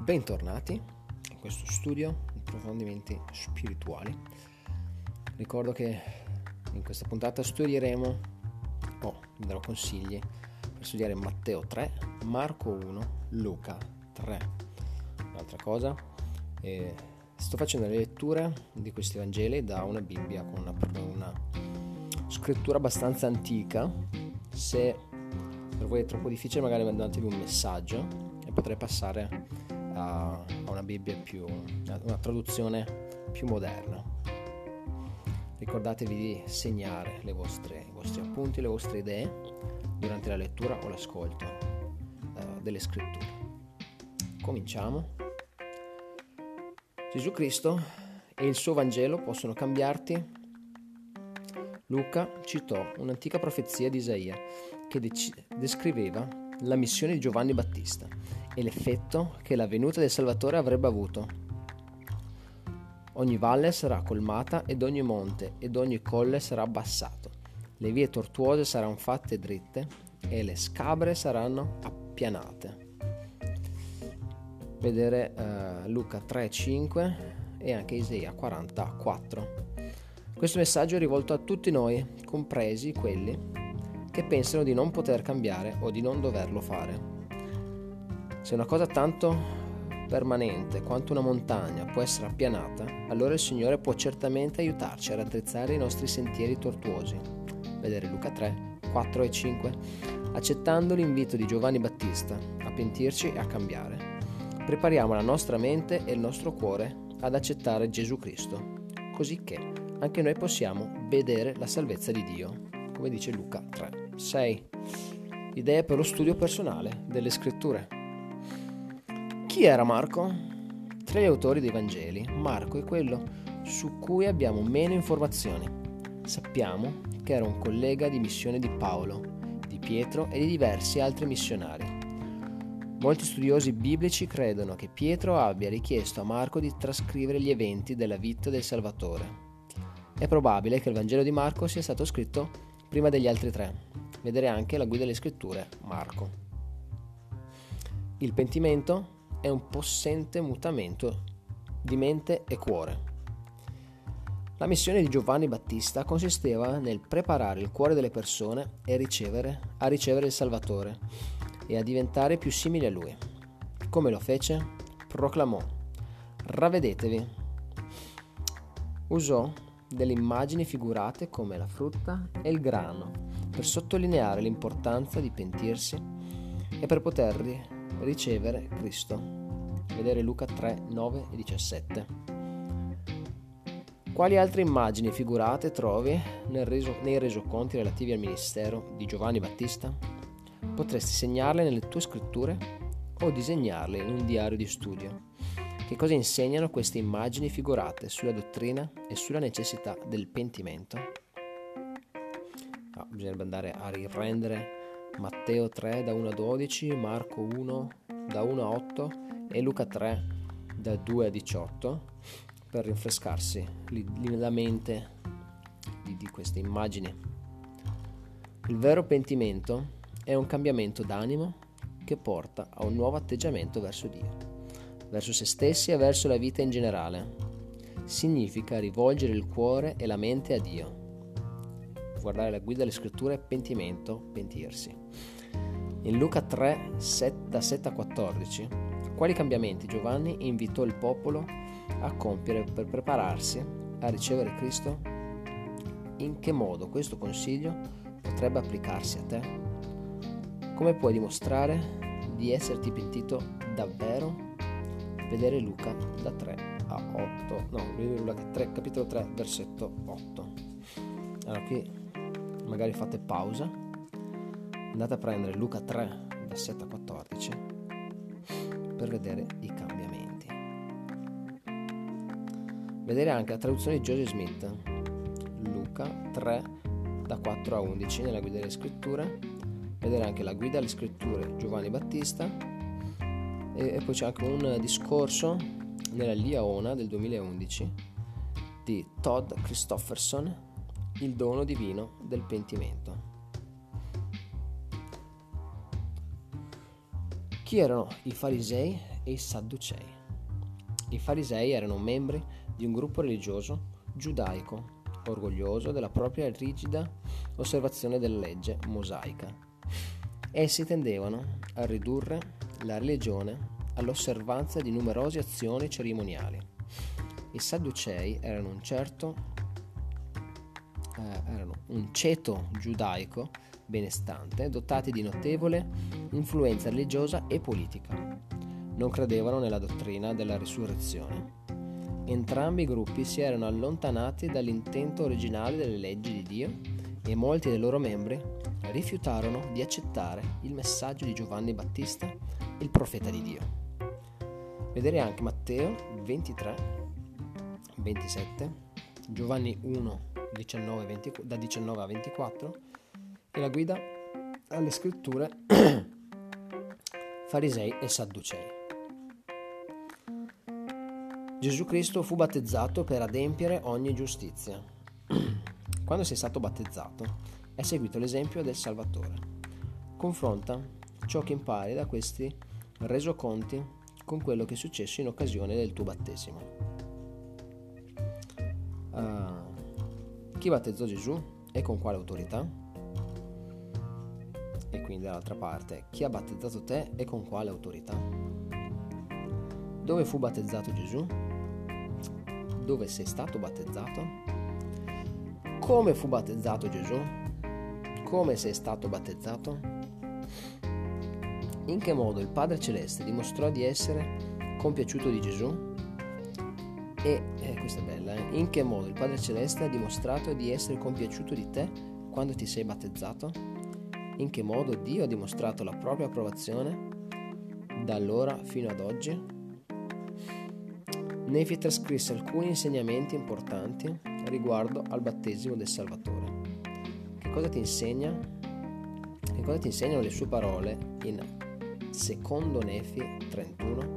Bentornati in questo studio di approfondimenti spirituali. Ricordo che in questa puntata studieremo, o oh, darò consigli per studiare Matteo 3, Marco 1, Luca 3. Un'altra cosa, eh, sto facendo le letture di questi Vangeli da una Bibbia con una, una scrittura abbastanza antica. Se per voi è troppo difficile magari mandatevi un messaggio e potrei passare a, a una Bibbia più, una traduzione più moderna. Ricordatevi di segnare vostre, i vostri appunti, le vostre idee durante la lettura o l'ascolto uh, delle scritture. Cominciamo. Gesù Cristo e il suo Vangelo possono cambiarti Luca citò un'antica profezia di Isaia che descriveva la missione di Giovanni Battista e l'effetto che la venuta del Salvatore avrebbe avuto. Ogni valle sarà colmata ed ogni monte ed ogni colle sarà abbassato. Le vie tortuose saranno fatte dritte e le scabre saranno appianate. Vedere uh, Luca 3,5 e anche Isaia 44. Questo messaggio è rivolto a tutti noi, compresi quelli che pensano di non poter cambiare o di non doverlo fare. Se una cosa tanto permanente quanto una montagna può essere appianata, allora il Signore può certamente aiutarci a raddrizzare i nostri sentieri tortuosi. Vedere Luca 3, 4 e 5, accettando l'invito di Giovanni Battista a pentirci e a cambiare. Prepariamo la nostra mente e il nostro cuore ad accettare Gesù Cristo, così che anche noi possiamo vedere la salvezza di Dio, come dice Luca 3. 6. Idee per lo studio personale delle scritture. Chi era Marco? Tra gli autori dei Vangeli, Marco è quello su cui abbiamo meno informazioni. Sappiamo che era un collega di missione di Paolo, di Pietro e di diversi altri missionari. Molti studiosi biblici credono che Pietro abbia richiesto a Marco di trascrivere gli eventi della vita del Salvatore è probabile che il Vangelo di Marco sia stato scritto prima degli altri tre. Vedere anche la guida delle scritture, Marco. Il pentimento è un possente mutamento di mente e cuore. La missione di Giovanni Battista consisteva nel preparare il cuore delle persone ricevere, a ricevere il Salvatore e a diventare più simili a Lui. Come lo fece? Proclamò, ravvedetevi. Usò delle immagini figurate come la frutta e il grano per sottolineare l'importanza di pentirsi e per poter ricevere Cristo. Vedere Luca 3, 9 e 17. Quali altre immagini figurate trovi reso, nei resoconti relativi al ministero di Giovanni Battista? Potresti segnarle nelle tue scritture o disegnarle in un diario di studio. Che cosa insegnano queste immagini figurate sulla dottrina e sulla necessità del pentimento? Bisognerebbe andare a riprendere Matteo 3 da 1 a 12, Marco 1 da 1 a 8 e Luca 3 da 2 a 18 per rinfrescarsi la mente di, di queste immagini. Il vero pentimento è un cambiamento d'animo che porta a un nuovo atteggiamento verso Dio verso se stessi e verso la vita in generale. Significa rivolgere il cuore e la mente a Dio. Guardare la guida delle scritture pentimento, pentirsi. In Luca 3, 7, da 7 a 14, quali cambiamenti Giovanni invitò il popolo a compiere per prepararsi a ricevere Cristo? In che modo questo consiglio potrebbe applicarsi a te? Come puoi dimostrare di esserti pentito davvero vedere Luca da 3 a 8, no, Luca 3, capitolo 3, versetto 8. Allora qui magari fate pausa, andate a prendere Luca 3 da 7 a 14 per vedere i cambiamenti. Vedere anche la traduzione di Joseph Smith, Luca 3 da 4 a 11 nella guida delle scritture, vedere anche la guida alle scritture Giovanni Battista. E, e poi c'è anche un discorso nella Liaona del 2011 di Todd Christofferson, Il dono divino del pentimento. Chi erano i farisei e i Sadducei. I farisei erano membri di un gruppo religioso giudaico, orgoglioso della propria rigida osservazione della legge mosaica. Essi tendevano a ridurre la religione all'osservanza di numerose azioni cerimoniali. I Sadducei erano un certo eh, erano un ceto giudaico benestante, dotati di notevole influenza religiosa e politica. Non credevano nella dottrina della risurrezione. Entrambi i gruppi si erano allontanati dall'intento originale delle leggi di Dio e molti dei loro membri rifiutarono di accettare il messaggio di Giovanni Battista, il profeta di Dio. Vedere anche Matteo 23, 27, Giovanni 1, 19, 20, da 19 a 24 e la guida alle scritture farisei e sadducei. Gesù Cristo fu battezzato per adempiere ogni giustizia. Quando sei stato battezzato, hai seguito l'esempio del Salvatore. Confronta ciò che impari da questi resoconti con quello che è successo in occasione del tuo battesimo. Chi battezzò Gesù e con quale autorità? E quindi dall'altra parte, chi ha battezzato te e con quale autorità? Dove fu battezzato Gesù? Dove sei stato battezzato? Come fu battezzato Gesù? Come sei stato battezzato? In che modo il Padre Celeste dimostrò di essere compiaciuto di Gesù? E, eh, questa è bella, eh? in che modo il Padre Celeste ha dimostrato di essere compiaciuto di te quando ti sei battezzato? In che modo Dio ha dimostrato la propria approvazione da allora fino ad oggi? Nefi trascrisse alcuni insegnamenti importanti riguardo al battesimo del Salvatore. Che cosa ti insegna? Che cosa ti insegnano le sue parole in secondo Nefi 31?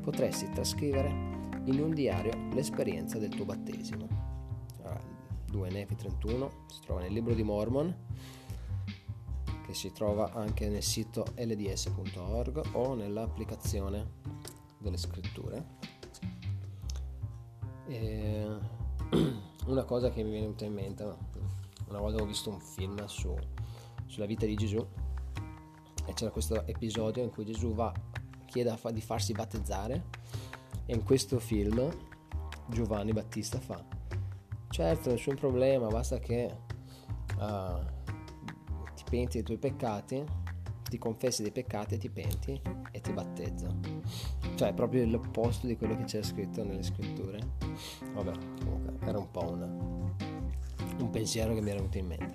Potresti trascrivere in un diario l'esperienza del tuo battesimo. 2 Nefi 31 si trova nel libro di Mormon che si trova anche nel sito lds.org o nell'applicazione delle scritture. E una cosa che mi viene venuta in mente, una volta ho visto un film su, sulla vita di Gesù e c'era questo episodio in cui Gesù va, chiede di farsi battezzare e in questo film Giovanni Battista fa, certo nessun problema, basta che uh, ti penti dei tuoi peccati, ti confessi dei peccati e ti penti e ti battezza. Cioè è proprio l'opposto di quello che c'è scritto nelle scritture. Vabbè, comunque era un po' una, un pensiero che mi era venuto in mente.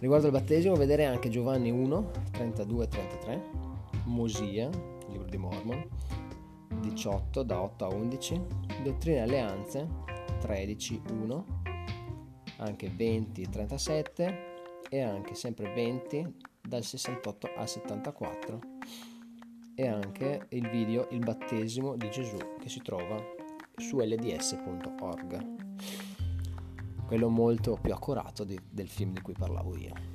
Riguardo al battesimo, vedere anche Giovanni 1, 32 33, Mosia, libro di Mormon, 18 da 8 a 11, Dottrine e Alleanze 13 1, anche 20 37 e anche sempre 20 dal 68 al 74 e anche il video Il battesimo di Gesù che si trova su lds.org. Quello molto più accurato di, del film di cui parlavo io.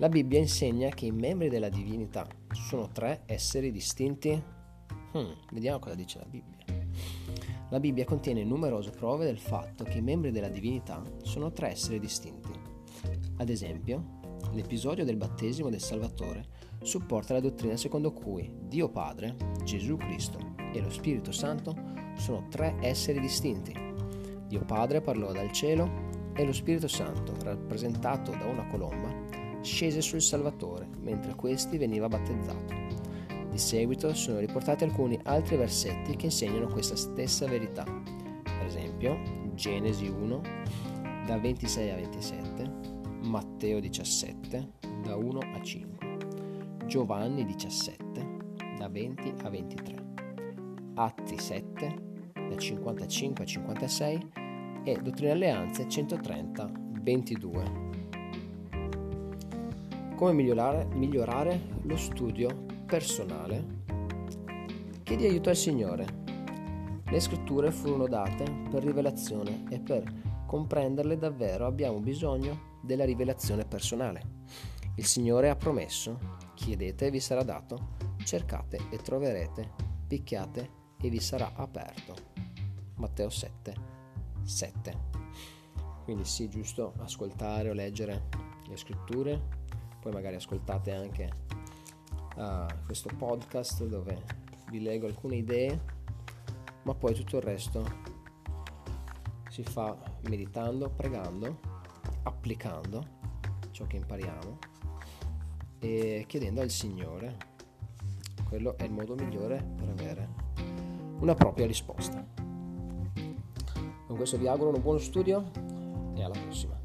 La Bibbia insegna che i membri della divinità sono tre esseri distinti. Hmm, vediamo cosa dice la Bibbia. La Bibbia contiene numerose prove del fatto che i membri della divinità sono tre esseri distinti. Ad esempio, l'episodio del battesimo del Salvatore supporta la dottrina secondo cui Dio Padre, Gesù Cristo e lo Spirito Santo sono tre esseri distinti. Dio Padre parlò dal cielo e lo Spirito Santo, rappresentato da una colomba, scese sul Salvatore mentre questi veniva battezzato. Di seguito sono riportati alcuni altri versetti che insegnano questa stessa verità. Per esempio, Genesi 1, da 26 a 27, Matteo 17, da 1 a 5. Giovanni 17 da 20 a 23, Atti 7 da 55 a 56 e Dottrina Alleanze 130 22. Come migliorare, migliorare lo studio personale? Chiedi aiuto al Signore. Le scritture furono date per rivelazione e per comprenderle davvero abbiamo bisogno della rivelazione personale. Il Signore ha promesso chiedete e vi sarà dato, cercate e troverete, picchiate e vi sarà aperto. Matteo 7, 7. Quindi sì, giusto ascoltare o leggere le scritture, poi magari ascoltate anche uh, questo podcast dove vi leggo alcune idee, ma poi tutto il resto si fa meditando, pregando, applicando ciò che impariamo e chiedendo al Signore. Quello è il modo migliore per avere una propria risposta. Con questo vi auguro un buon studio e alla prossima.